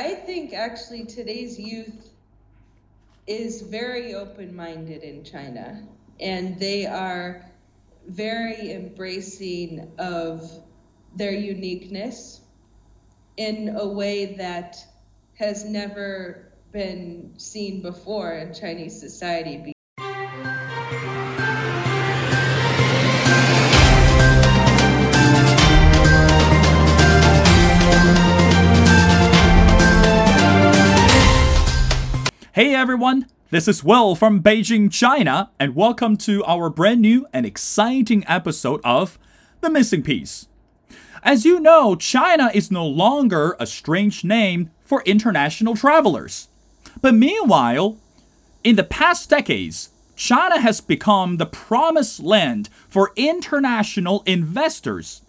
I think actually today's youth is very open minded in China, and they are very embracing of their uniqueness in a way that has never been seen before in Chinese society. Hey everyone, this is Will from Beijing, China, and welcome to our brand new and exciting episode of The Missing Piece. As you know, China is no longer a strange name for international travelers. But meanwhile, in the past decades, China has become the promised land for international investors.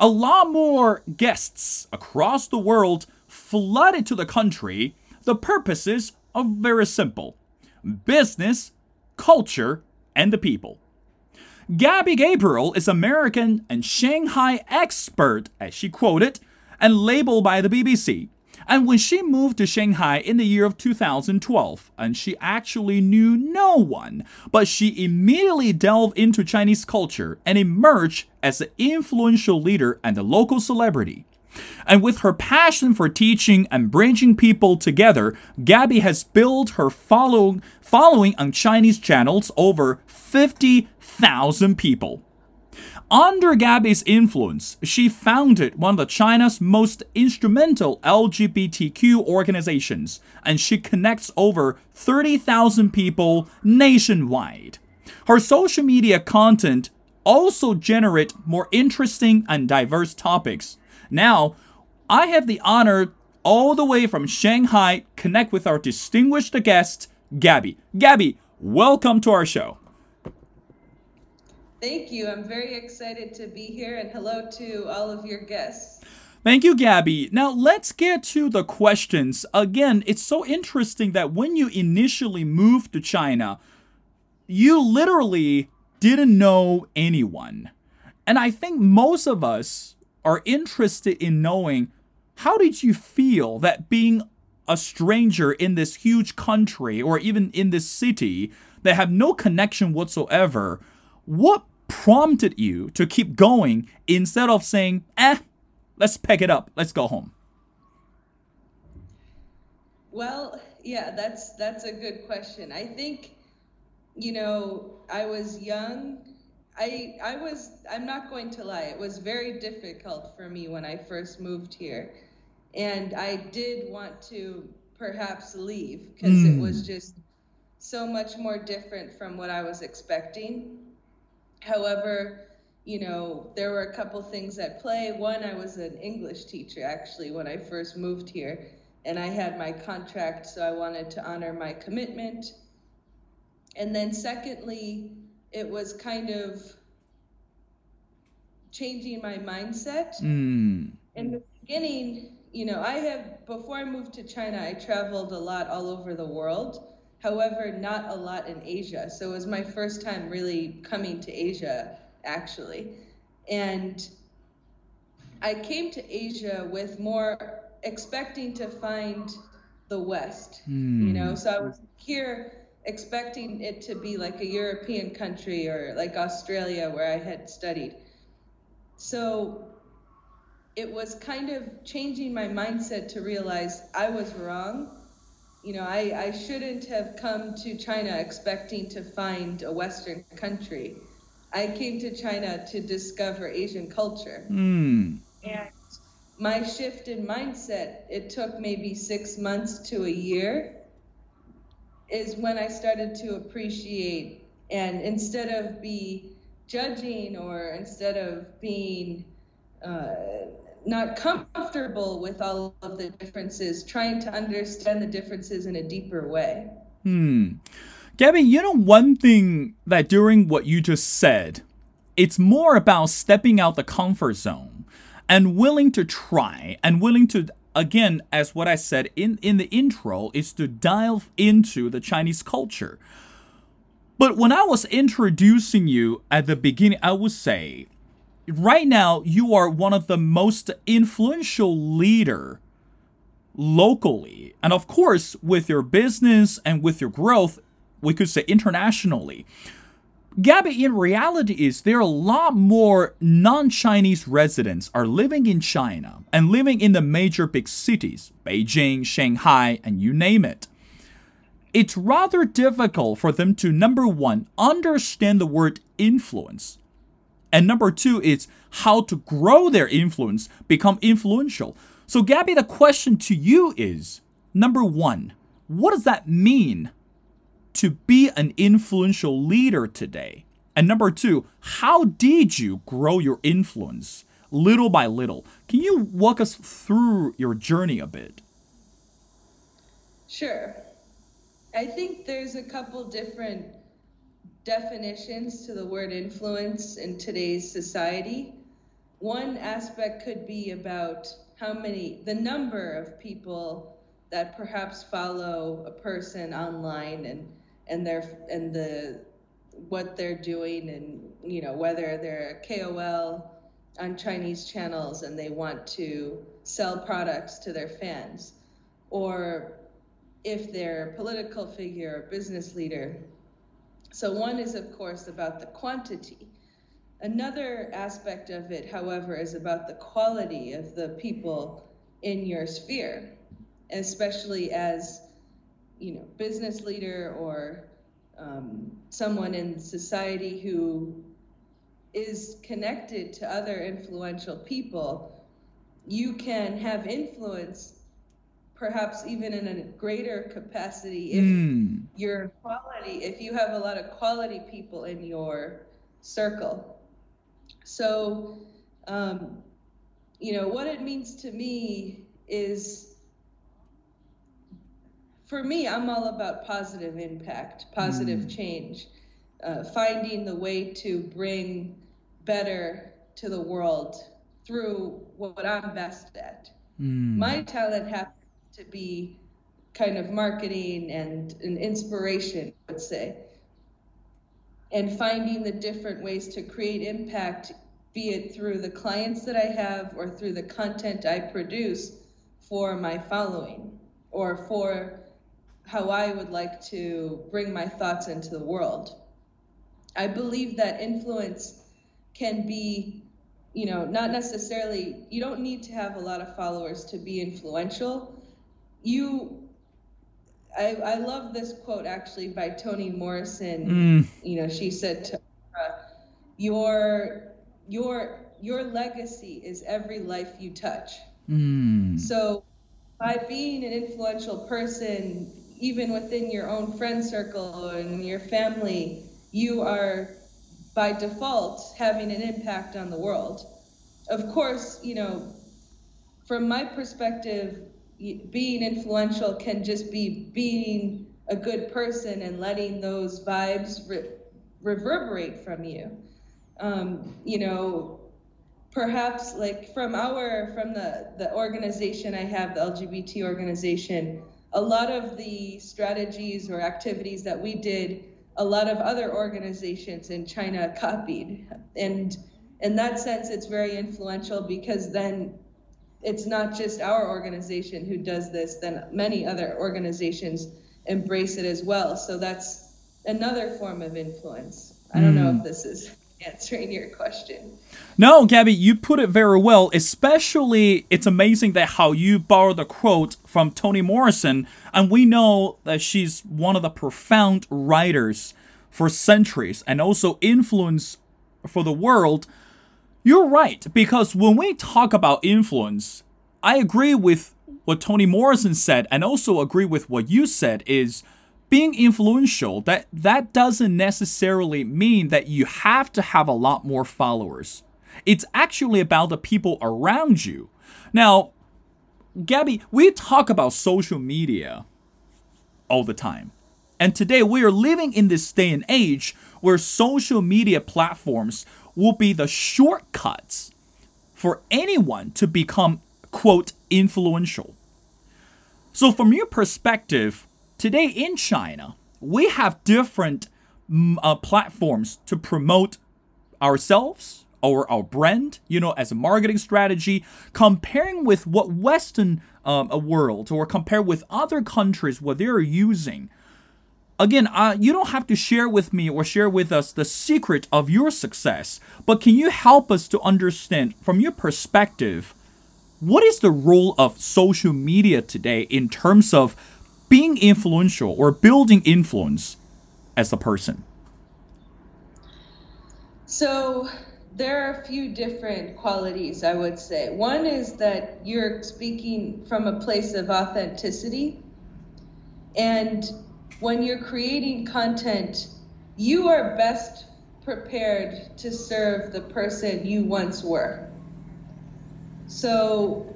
A lot more guests across the world flooded to the country. The purposes are very simple business, culture, and the people. Gabby Gabriel is American and Shanghai expert, as she quoted, and labeled by the BBC. And when she moved to Shanghai in the year of 2012, and she actually knew no one, but she immediately delved into Chinese culture and emerged as an influential leader and a local celebrity. And with her passion for teaching and bringing people together, Gabby has built her follow- following on Chinese channels over 50,000 people. Under Gabby's influence, she founded one of China's most instrumental LGBTQ organizations, and she connects over 30,000 people nationwide. Her social media content also generate more interesting and diverse topics now, I have the honor all the way from Shanghai connect with our distinguished guest, Gabby. Gabby, welcome to our show. Thank you. I'm very excited to be here and hello to all of your guests. Thank you, Gabby. Now, let's get to the questions. Again, it's so interesting that when you initially moved to China, you literally didn't know anyone. And I think most of us are interested in knowing how did you feel that being a stranger in this huge country or even in this city that have no connection whatsoever, what prompted you to keep going instead of saying, eh, let's pack it up, let's go home? Well, yeah, that's that's a good question. I think, you know, I was young I I was I'm not going to lie. It was very difficult for me when I first moved here, and I did want to perhaps leave because mm. it was hmm. just so much more different from what I was expecting. However, you know, there were a couple things at play. One, I was an English teacher actually when I first moved here, and I had my contract, so I wanted to honor my commitment. And then, secondly, it was kind of changing my mindset. Mm. In the beginning, you know, I have, before I moved to China, I traveled a lot all over the world. However, not a lot in Asia. So it was my first time really coming to Asia, actually. And I came to Asia with more expecting to find the West, mm. you know, so I was here expecting it to be like a European country or like Australia where I had studied. So it was kind of changing my mindset to realize I was wrong. You know, I, I shouldn't have come to China expecting to find a Western country. I came to China to discover Asian culture. Mm. And my shift in mindset, it took maybe six months to a year is when I started to appreciate and instead of be judging or instead of being uh, not comfortable with all of the differences, trying to understand the differences in a deeper way. Hmm. Gabby, you know one thing that during what you just said, it's more about stepping out the comfort zone and willing to try and willing to again, as what I said in, in the intro, is to dive into the Chinese culture. But when I was introducing you at the beginning, I would say, right now you are one of the most influential leader locally. And of course, with your business and with your growth, we could say internationally. Gabby, in reality is there are a lot more non-Chinese residents are living in China and living in the major big cities, Beijing, Shanghai, and you name it. It's rather difficult for them to number one understand the word influence. And number two is how to grow their influence, become influential. So Gabby, the question to you is number one, what does that mean to be an influential leader today? And number two, how did you grow your influence little by little? Can you walk us through your journey a bit? Sure. I think there's a couple different definitions to the word influence in today's society. One aspect could be about how many, the number of people that perhaps follow a person online and and their and the what they're doing and you know whether they're a KOL on Chinese channels and they want to sell products to their fans or if they're a political figure or business leader. So one is of course about the quantity. Another aspect of it, however, is about the quality of the people in your sphere, especially as you know, business leader or um, someone in society who is connected to other influential people, you can have influence perhaps even in a greater capacity if mm. your quality if you have a lot of quality people in your circle so um, you know what it means to me is for me, I'm all about positive impact, positive mm. change, uh, finding the way to bring better to the world through what I'm best at. Mm. My talent happens to be kind of marketing and an inspiration, I would say, and finding the different ways to create impact, be it through the clients that I have or through the content I produce for my following or for how I would like to bring my thoughts into the world. I believe that influence can be, you know, not necessarily, you don't need to have a lot of followers to be influential. You, I, I love this quote actually by Toni Morrison. Mm. You know, she said to your, your, your legacy is every life you touch. Mm. So by being an influential person, even within your own friend circle and your family, you are by default having an impact on the world. Of course, you know, from my perspective, being influential can just be being a good person and letting those vibes re- reverberate from you. Um, you know, perhaps like from our from the the organization I have, the LGBT organization a lot of the strategies or activities that we did, a lot of other organizations in China copied. And in that sense, it's very influential because then it's not just our organization who does this, then many other organizations embrace it as well. So that's another form of influence. I don't mm. know if hmm. this is answering your question. No, Gabby, you put it very well. Especially, it's amazing that how you borrow the quote from Toni Morrison, and we know that she's one of the profound writers for centuries and also influence for the world. You're right, because when we talk about influence, I agree with what Toni Morrison said, and also agree with what you said is being influential, that, that doesn't necessarily mean that you have to have a lot more followers. It's actually about the people around you. Now, Gabby, we talk about social media all the time. And today we are living in this day and age where social media platforms will be the shortcuts for anyone to become, quote, influential. So, from your perspective, Today in China, we have different mm, uh, platforms to promote ourselves, or our brand, you know, as a marketing strategy, comparing with what Western um, world or compare with other countries what they're using. Again, uh, you don't have to share with me or share with us the secret of your success, but can you help us to understand from your perspective what is the role of social media today in terms of being influential or building influence as a person? So, there are a few different qualities, I would say. One is that you're speaking from a place of authenticity. And when you're creating content, you are best prepared to serve the person you once were. So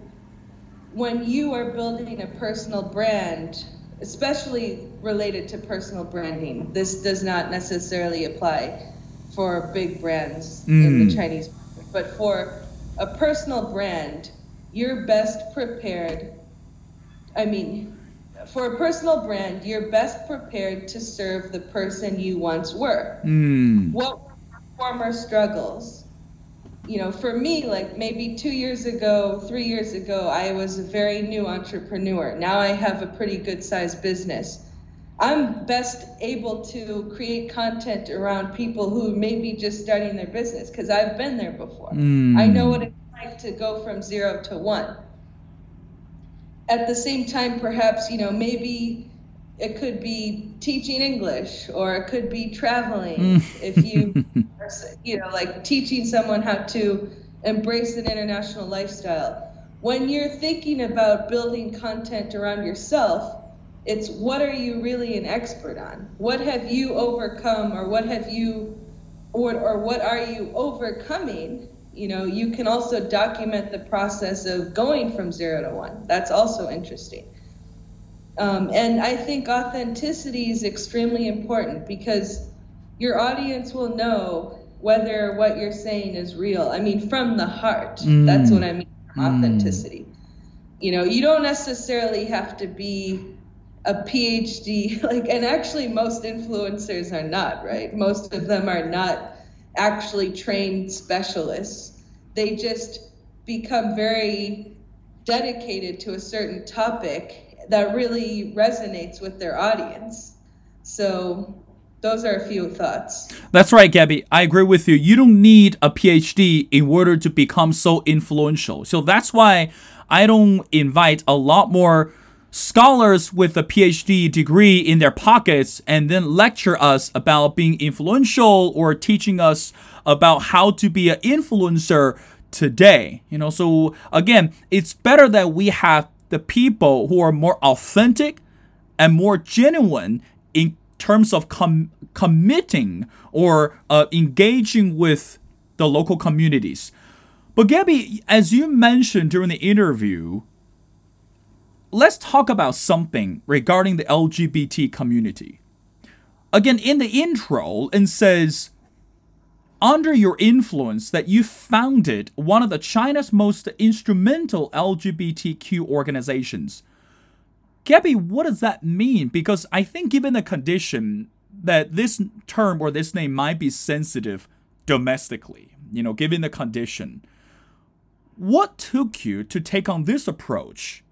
when you are building a personal brand, especially related to personal branding, this does not necessarily apply for big brands mm. in the mm. Chinese market, but for a personal brand, you're best prepared. I mean, for a personal brand, you're best prepared to serve the person you once were. Mm. What were former struggles? You know, for me, like maybe two years ago, three years ago, I was a very new entrepreneur. Now I have a pretty good sized business. I'm best able to create content around people who may be just starting their business because I've been there before. Mm. I know what it's like to go from zero to one. At the same time, perhaps, you know, maybe it could be teaching English or it could be traveling. Mm. if you, you know, like teaching someone how to embrace an international lifestyle. When you're thinking about building content around yourself, it's what are you really an expert on? What have you overcome or what have you or, or what are you overcoming? You know, you can also document the process of going from zero to one. That's also interesting. Um, and I think authenticity is extremely important because your audience will know whether what you're saying is real. I mean, from the heart. Mm. That's what I mean mm. authenticity. You know, you don't necessarily have to be a PhD, like, and actually, most influencers are not, right? Most of them are not actually trained specialists. They just become very dedicated to a certain topic that really resonates with their audience. So those are a few thoughts. That's right, Gabby. I agree with you. You don't need a PhD in order to become so influential. So that's why I don't invite a lot more scholars with a PhD degree in their pockets and then lecture us about being influential or teaching us about how to be an influencer today. You know, so again, it's better that we have the people who are more authentic and more genuine in terms of com- committing or uh, engaging with the local communities. But Gabby, as you mentioned during the interview, let's talk about something regarding the LGBT community. Again, in the intro, and says under your influence that you founded one of the China's most instrumental LGBTQ organizations. Gabby, what does that mean? Because I think given the condition that this term or this name might be sensitive domestically, you know, given the condition, what took you to take on this approach?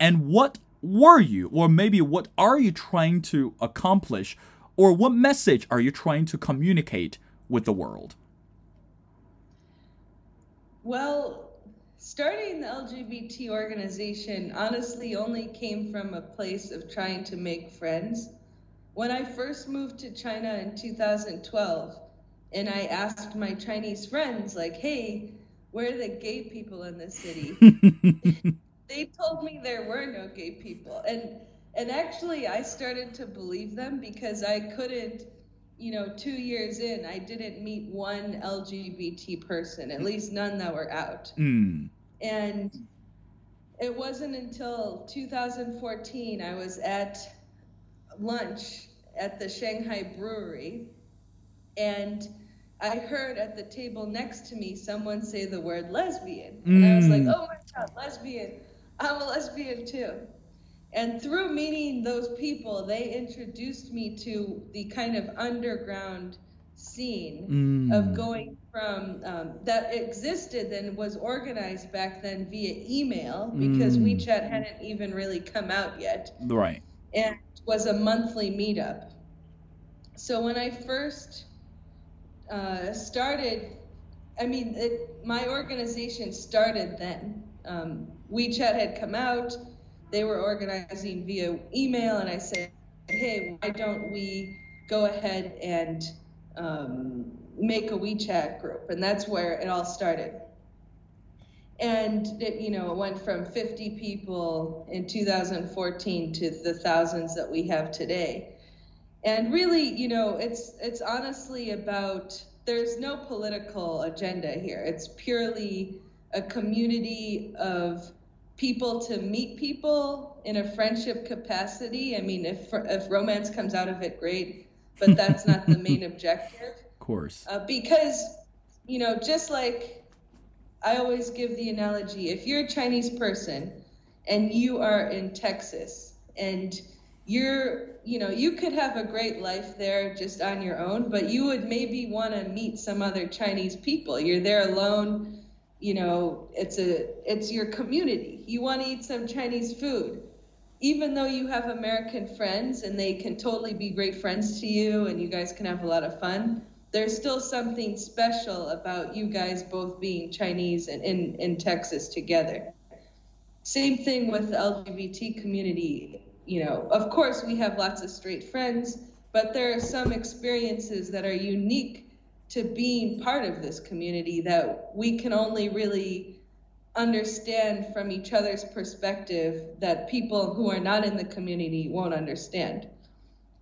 And what were you, or maybe what are you trying to accomplish, or what message are you trying to communicate with the world? Well, starting the LGBT organization honestly only came from a place of trying to make friends. When I first moved to China in 2012, and I asked my Chinese friends, like, hey, where are the gay people in this city? they told me there were no gay people. And and actually I started to believe them because I couldn't you know, two years in, I didn't meet one LGBT person, at least none that were out. Mm. And it wasn't until 2014 I was at lunch at the Shanghai Brewery, and I heard at the table next to me someone say the word lesbian. And I was like, mm. oh my God, lesbian. I'm a lesbian too. And through meeting those people, they introduced me to the kind of underground scene of going from um, that existed and was organized back then via email because WeChat hadn't even really come out yet Right. and was a monthly meetup. So when I first uh, started, I mean, it, my organization started then. Um, WeChat had come out, they were organizing via email, and I said, hey, why don't we go ahead and um, make a WeChat group? And that's where it all started. And it, you know, it went from 50 people in 2014 to the thousands that we have today. And really, you know, it's it's honestly about there's no political agenda here. It's purely a community of people to meet people in a friendship capacity. I mean, if if romance comes out of it, great, but that's not the main objective. Of course. Uh, because, you know, just like I always give the analogy if you're a Chinese person and you are in Texas and you're, you know, you could have a great life there just on your own, but you would maybe want to meet some other Chinese people. You're there alone, you know, it's a it's your community. You want to eat some Chinese food. Even though you have American friends and they can totally be great friends to you and you guys can have a lot of fun, there's still something special about you guys both being Chinese and in, in Texas together. Same thing with the LGBT community. You know, of course, we have lots of straight friends, but there are some experiences that are unique to being part of this community that we can only really understand from each other's perspective that people who are not in the community won't understand.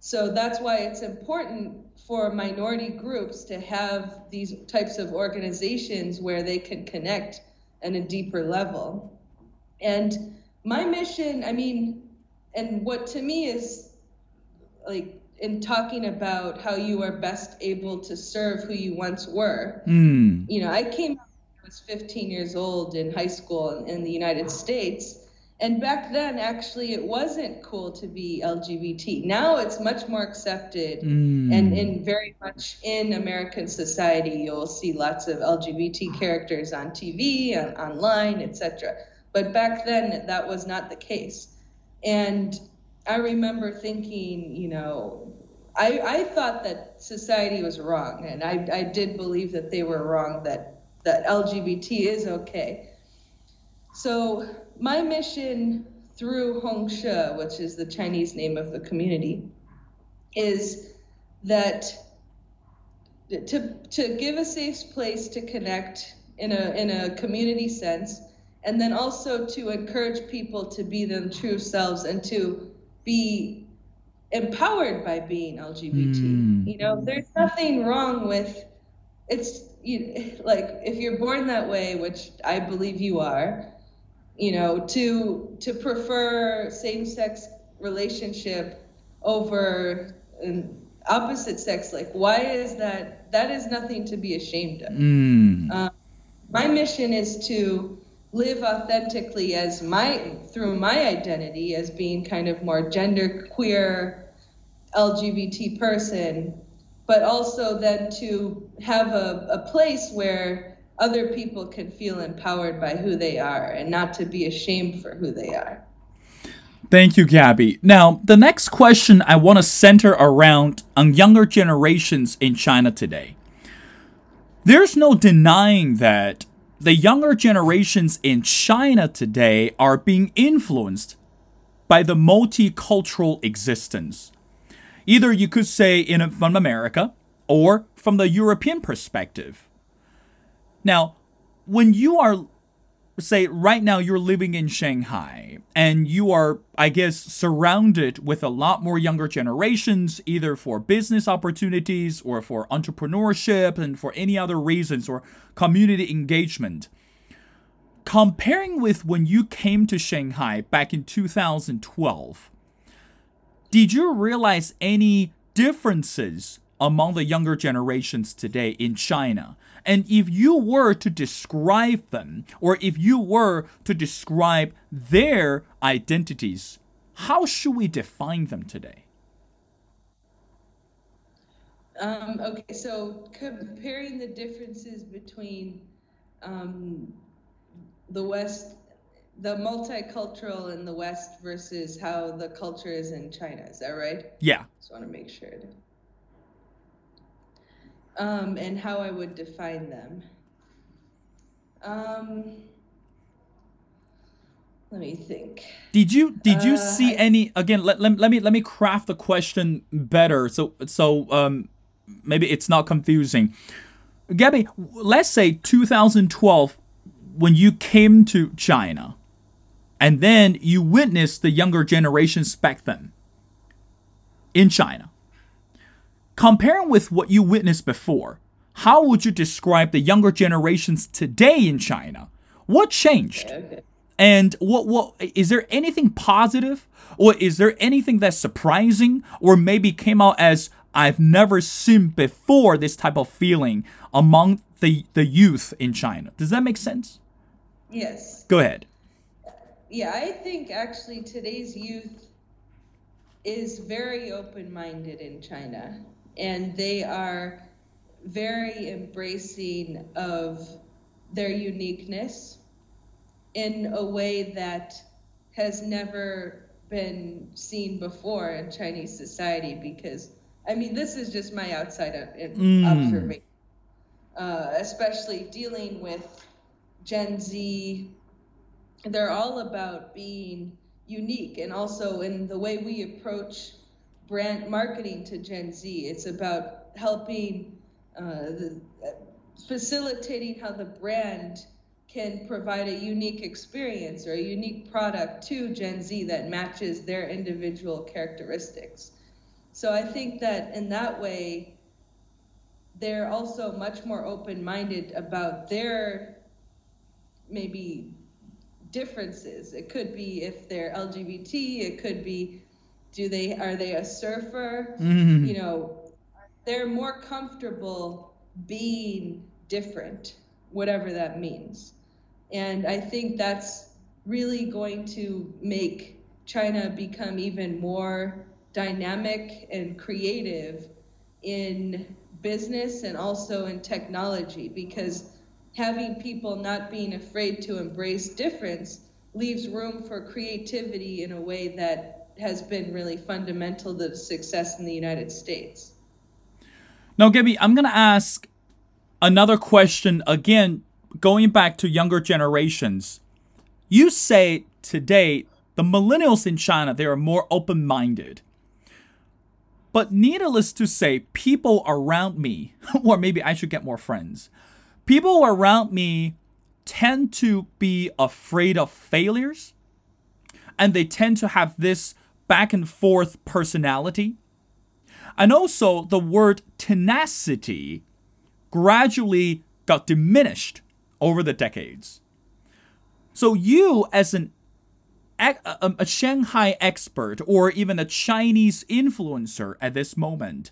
So that's why it's important for minority groups to have these types of organizations where they can connect at a deeper level. And my mission, I mean, and what to me is like in talking about how you are best able to serve who you once were. Mm. You know, I came I was 15 years old in high school in, in the United States. And back then, actually, it wasn't cool to be LGBT. Now it's much more accepted, Mm. and in very much in American society, you'll see lots of LGBT characters on TV, on, online, etc. But back then, that was not the case. And I remember thinking, you know, I, I thought that society was wrong, and I, I did believe that they were wrong, that, that LGBT is okay. So my mission through Hongshe, which is the Chinese name of the community, is that to, to give a safe place to connect in a, in a community sense, and then also to encourage people to be their true selves and to be empowered by being LGBT. Mm. You know, there's nothing wrong with it's you, like if you're born that way, which I believe you are, you know, to to prefer same-sex relationship over an opposite sex, like why is that? That is nothing to be ashamed of. Mm. Um, my mission is to live authentically as my through my identity as being kind of more gender queer LGBT person, but also then to have a, a place where other people can feel empowered by who they are and not to be ashamed for who they are. Thank you, Gabby. Now, the next question I want to center around on younger generations in China today. There's no denying that the younger generations in China today are being influenced by the multicultural existence. Either you could say in from America or from the European perspective. Now, when you are say right now you're living in Shanghai and you are I guess surrounded with a lot more younger generations either for business opportunities or for entrepreneurship and for any other reasons or community engagement comparing with when you came to Shanghai back in 2012 did you realize any differences among the younger generations today in China? And if you were to describe them, or if you were to describe their identities, how should we define them today? Um, okay, so comparing the differences between um, the West, the multicultural in the West versus how the culture is in China, is that right? Yeah. Just want to make sure. Um, and how I would define them. Um, let me think. Did you did you Uh, see I- any again let, let, let me let me craft the question better so so um maybe it's not confusing. Gabby, let's say 2012 when you came to China and then you witnessed the younger generations back then in China. Comparing with what you witnessed before, how would you describe the younger generations today in China? What changed? Okay. And what what is there anything positive or is there anything that's surprising or maybe came out as I've never seen before this type of feeling among the the youth in China? Does that make sense? Yes. Go ahead. Yeah, I think actually today's youth is very open minded in China, and they are very embracing of their uniqueness in a way that has never been seen before in Chinese society. Because, I mean, this is just my outside of- Mm. observation, uh, especially dealing with Gen Z they're all about being unique and also in the way we approach brand marketing to Gen Z. It's about helping, uh, the, facilitating how the brand can provide a unique experience or a unique product to Gen Z that matches their individual characteristics. So I think that in that way, they're also much more open minded about their maybe differences. It could be if they're LGBT. It could be, do they are they a surfer? Mhm. You know, they're more comfortable being different, whatever that means. And I think that's really going to make China become even more dynamic and creative in business and also in technology because having people not being afraid to embrace difference leaves room for creativity in a way that has been really fundamental to success in the United States. Now, Gabby, I'm gonna ask another question again, going back to younger generations. You say today the millennials in China they are more open-minded. But needless to say, people around me, or maybe I should get more friends, people around me tend to be afraid of failures and they tend to have this back and forth personality. And also, the word tenacity gradually got diminished over the decades. So, you, as an a, a, Shanghai expert or even a Chinese influencer at this moment,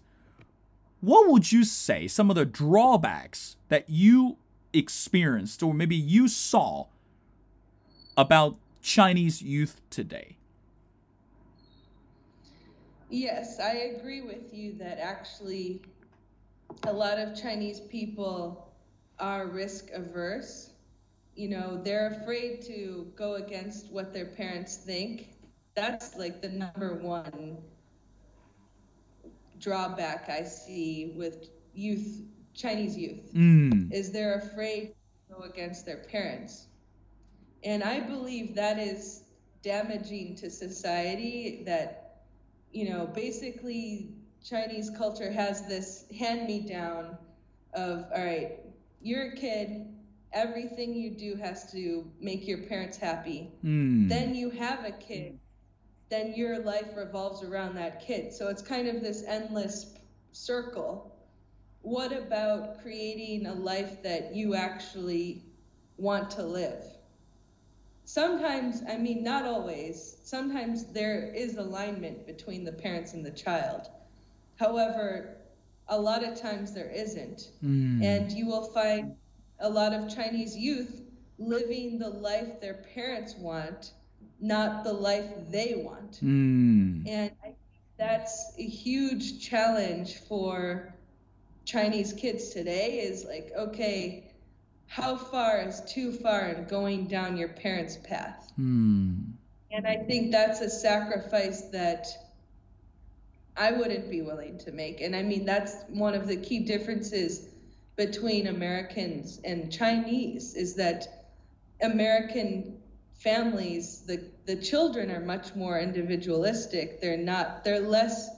what would you say some of the drawbacks that you experienced or maybe you saw about Chinese youth today? Yes, I agree with you that actually a lot of Chinese people are risk averse. You know, they're afraid to go against what their parents think. That's like the number one drawback I see with youth, Chinese youth, Mm. is they're afraid to go against their parents. And I believe that is damaging to society that, you know, basically Chinese culture has this hand me down of, all right, you're a kid, everything you do has to make your parents happy. Mm. Then you have a kid, then your life revolves around that kid. So it's kind of this endless circle. What about creating a life that you actually want to live? Sometimes, I mean, not always, sometimes there is alignment between the parents and the child. However, a lot of times there isn't. Mm. And you will find a lot of Chinese youth living the life their parents want, not the life they want. Mm. And I think that's a huge challenge for Chinese kids today is like, okay, how far is too far in going down your parents' path? Hmm. And I think that's a sacrifice that I wouldn't be willing to make. And I mean, that's one of the key differences between Americans and Chinese is that American families, the, the children are much more individualistic. They're not, they're less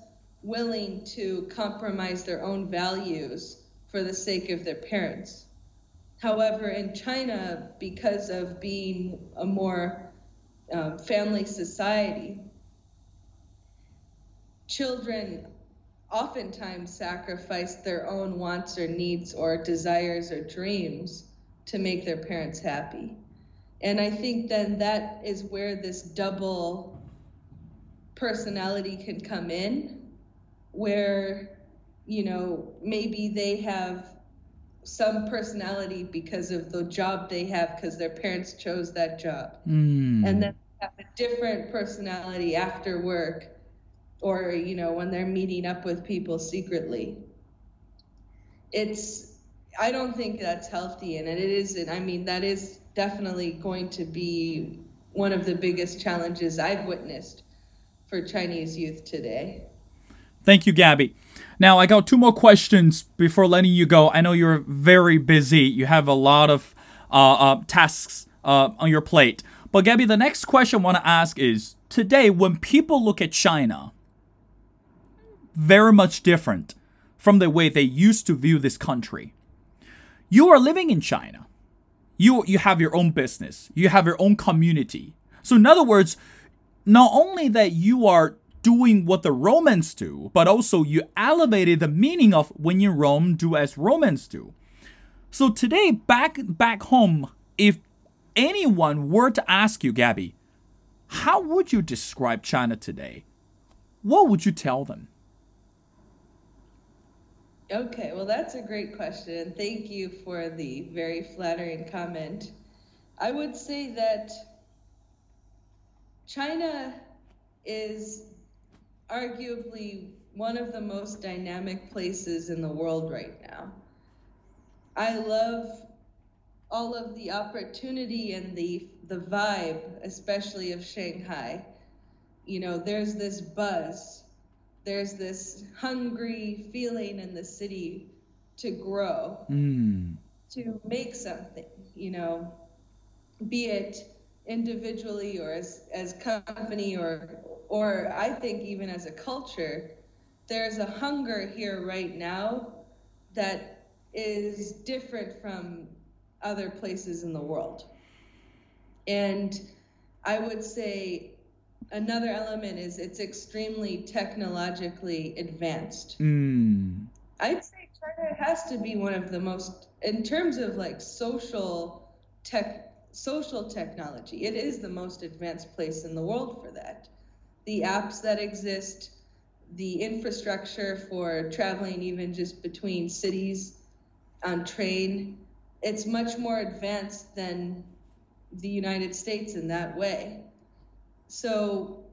willing to compromise their own values for the sake of their parents. However, in China, because of being a more um, family society, children oftentimes sacrifice their own wants or needs or desires or dreams to make their parents happy. And I think then that is where this double personality can come in, where, you know, maybe they have some personality because of the job they have because their parents chose that job. Mm. And then have a different personality after work or, you know, when they're meeting up with people secretly. It's, I don't think that's healthy. And it isn't, I mean, that is definitely going to be one of the biggest challenges I've witnessed for Chinese youth today. Thank you, Gabby. Now, I got two more questions before letting you go. I know you're very busy. You have a lot of uh, uh, tasks uh, on your plate. But, Gabby, the next question I want to ask is today, when people look at China, very much different from the way they used to view this country. You are living in China. You, you have your own business, you have your own community. So, in other words, not only that you are doing what the Romans do, but also you elevated the meaning of when you Rome, do as Romans do. So today, back back home, if anyone were to ask you, Gabby, how would you describe China today? What would you tell them? Okay, well, that's a great question. Thank you for the very flattering comment. I would say that China is arguably one of the most dynamic places in the world right now. I love all of the opportunity and the the vibe, especially of Shanghai. You know, there's this buzz, there's this hungry feeling in the city to grow, Mm. to make something, you know, be it individually or as, as company or or I think even as a culture, there's a hunger here right now that is different from other places in the world. And I would say another element is it's extremely technologically advanced. Mm. I'd say China has to be one of the most, in terms of like social tech, social technology, it is the most advanced place in the world for that. The apps that exist, the infrastructure for traveling even just between cities on train, it's much more advanced than the United States in that way. So,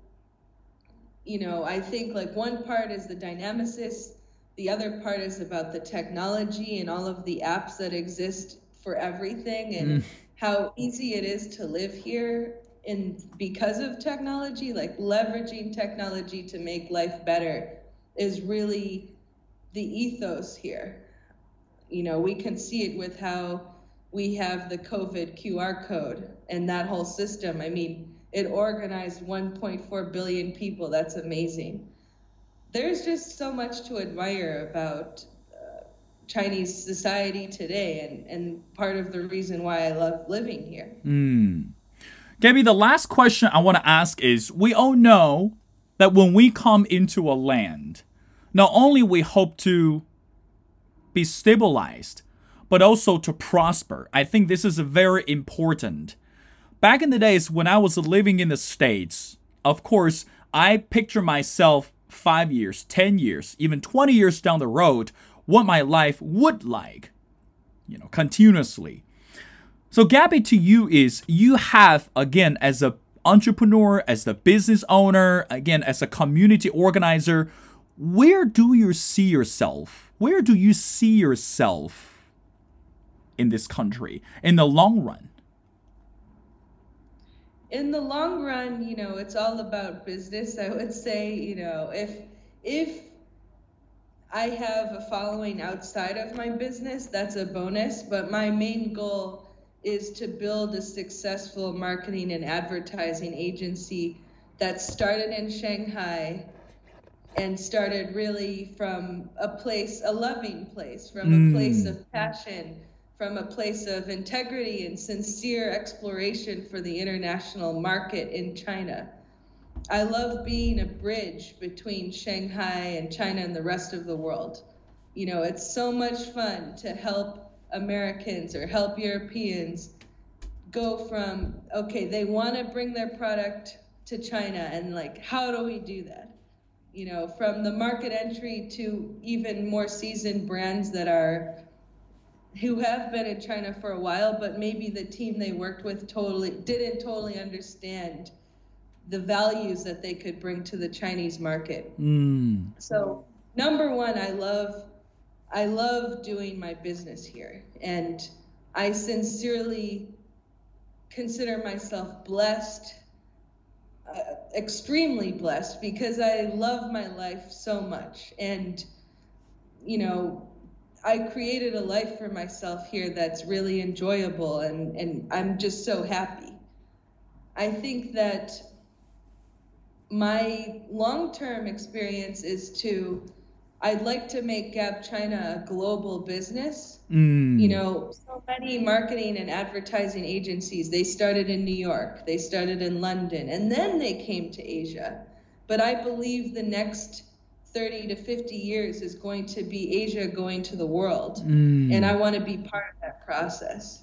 you know, I think like one part is the dynamicist, the other part is about the technology and all of the apps that exist for everything and Mm. How easy it is to live here and because of technology, like leveraging technology to make life better is really the ethos here. You know, we can see it with how we have the COVID QR code and that whole system. I mean, it organized 1.4 billion people. That's amazing. There's just so much to admire about Chinese society today, and, and part of the reason why I love living here. Mm. Gabby, the last question I want to ask is we all know that when we come into a land, not only we hope to be stabilized, but also to prosper. I think this is very important. Back in the days when I was living in the States, of course, I picture myself five years, 10 years, even 20 years down the road, what my life would like, you know, continuously. So, Gabby, to you is you have, again, as a entrepreneur, as the business owner, again, as a community organizer, where do you see yourself? Where do you see yourself in this country in the long run? in the long run, you know, it's all about business. I would say, you know, if if I have a following outside of my business, that's a bonus, but my main goal is to build a successful marketing and advertising agency that started in Shanghai and started really from a place, a loving place, from a mm. place of passion from a place of integrity and sincere exploration for the international market in China. I love being a bridge between Shanghai and China and the rest of the world. You know, it's so much fun to help Americans or help Europeans go from, okay, they want to bring their product to China, and like, how do we do that? You know, from the market entry to even more seasoned brands that are who have been in China for a while, but maybe the team they worked with totally didn't totally understand the values that they could bring to the Chinese market. Mm. So number one, I love I love doing my business here, and I sincerely consider myself blessed, uh, extremely blessed, because I love my life so much, and you know I created a life for myself here that's really enjoyable and, and I'm just so happy. I think that my long term experience is to, I'd like to make Gap China a global business. Mm. You know, so many marketing and advertising agencies, they started in New York, they started in London, and then they came to Asia. But I believe the next 30 to 50 years is going to be Asia going to the world. Mm. And I want to be part of that process.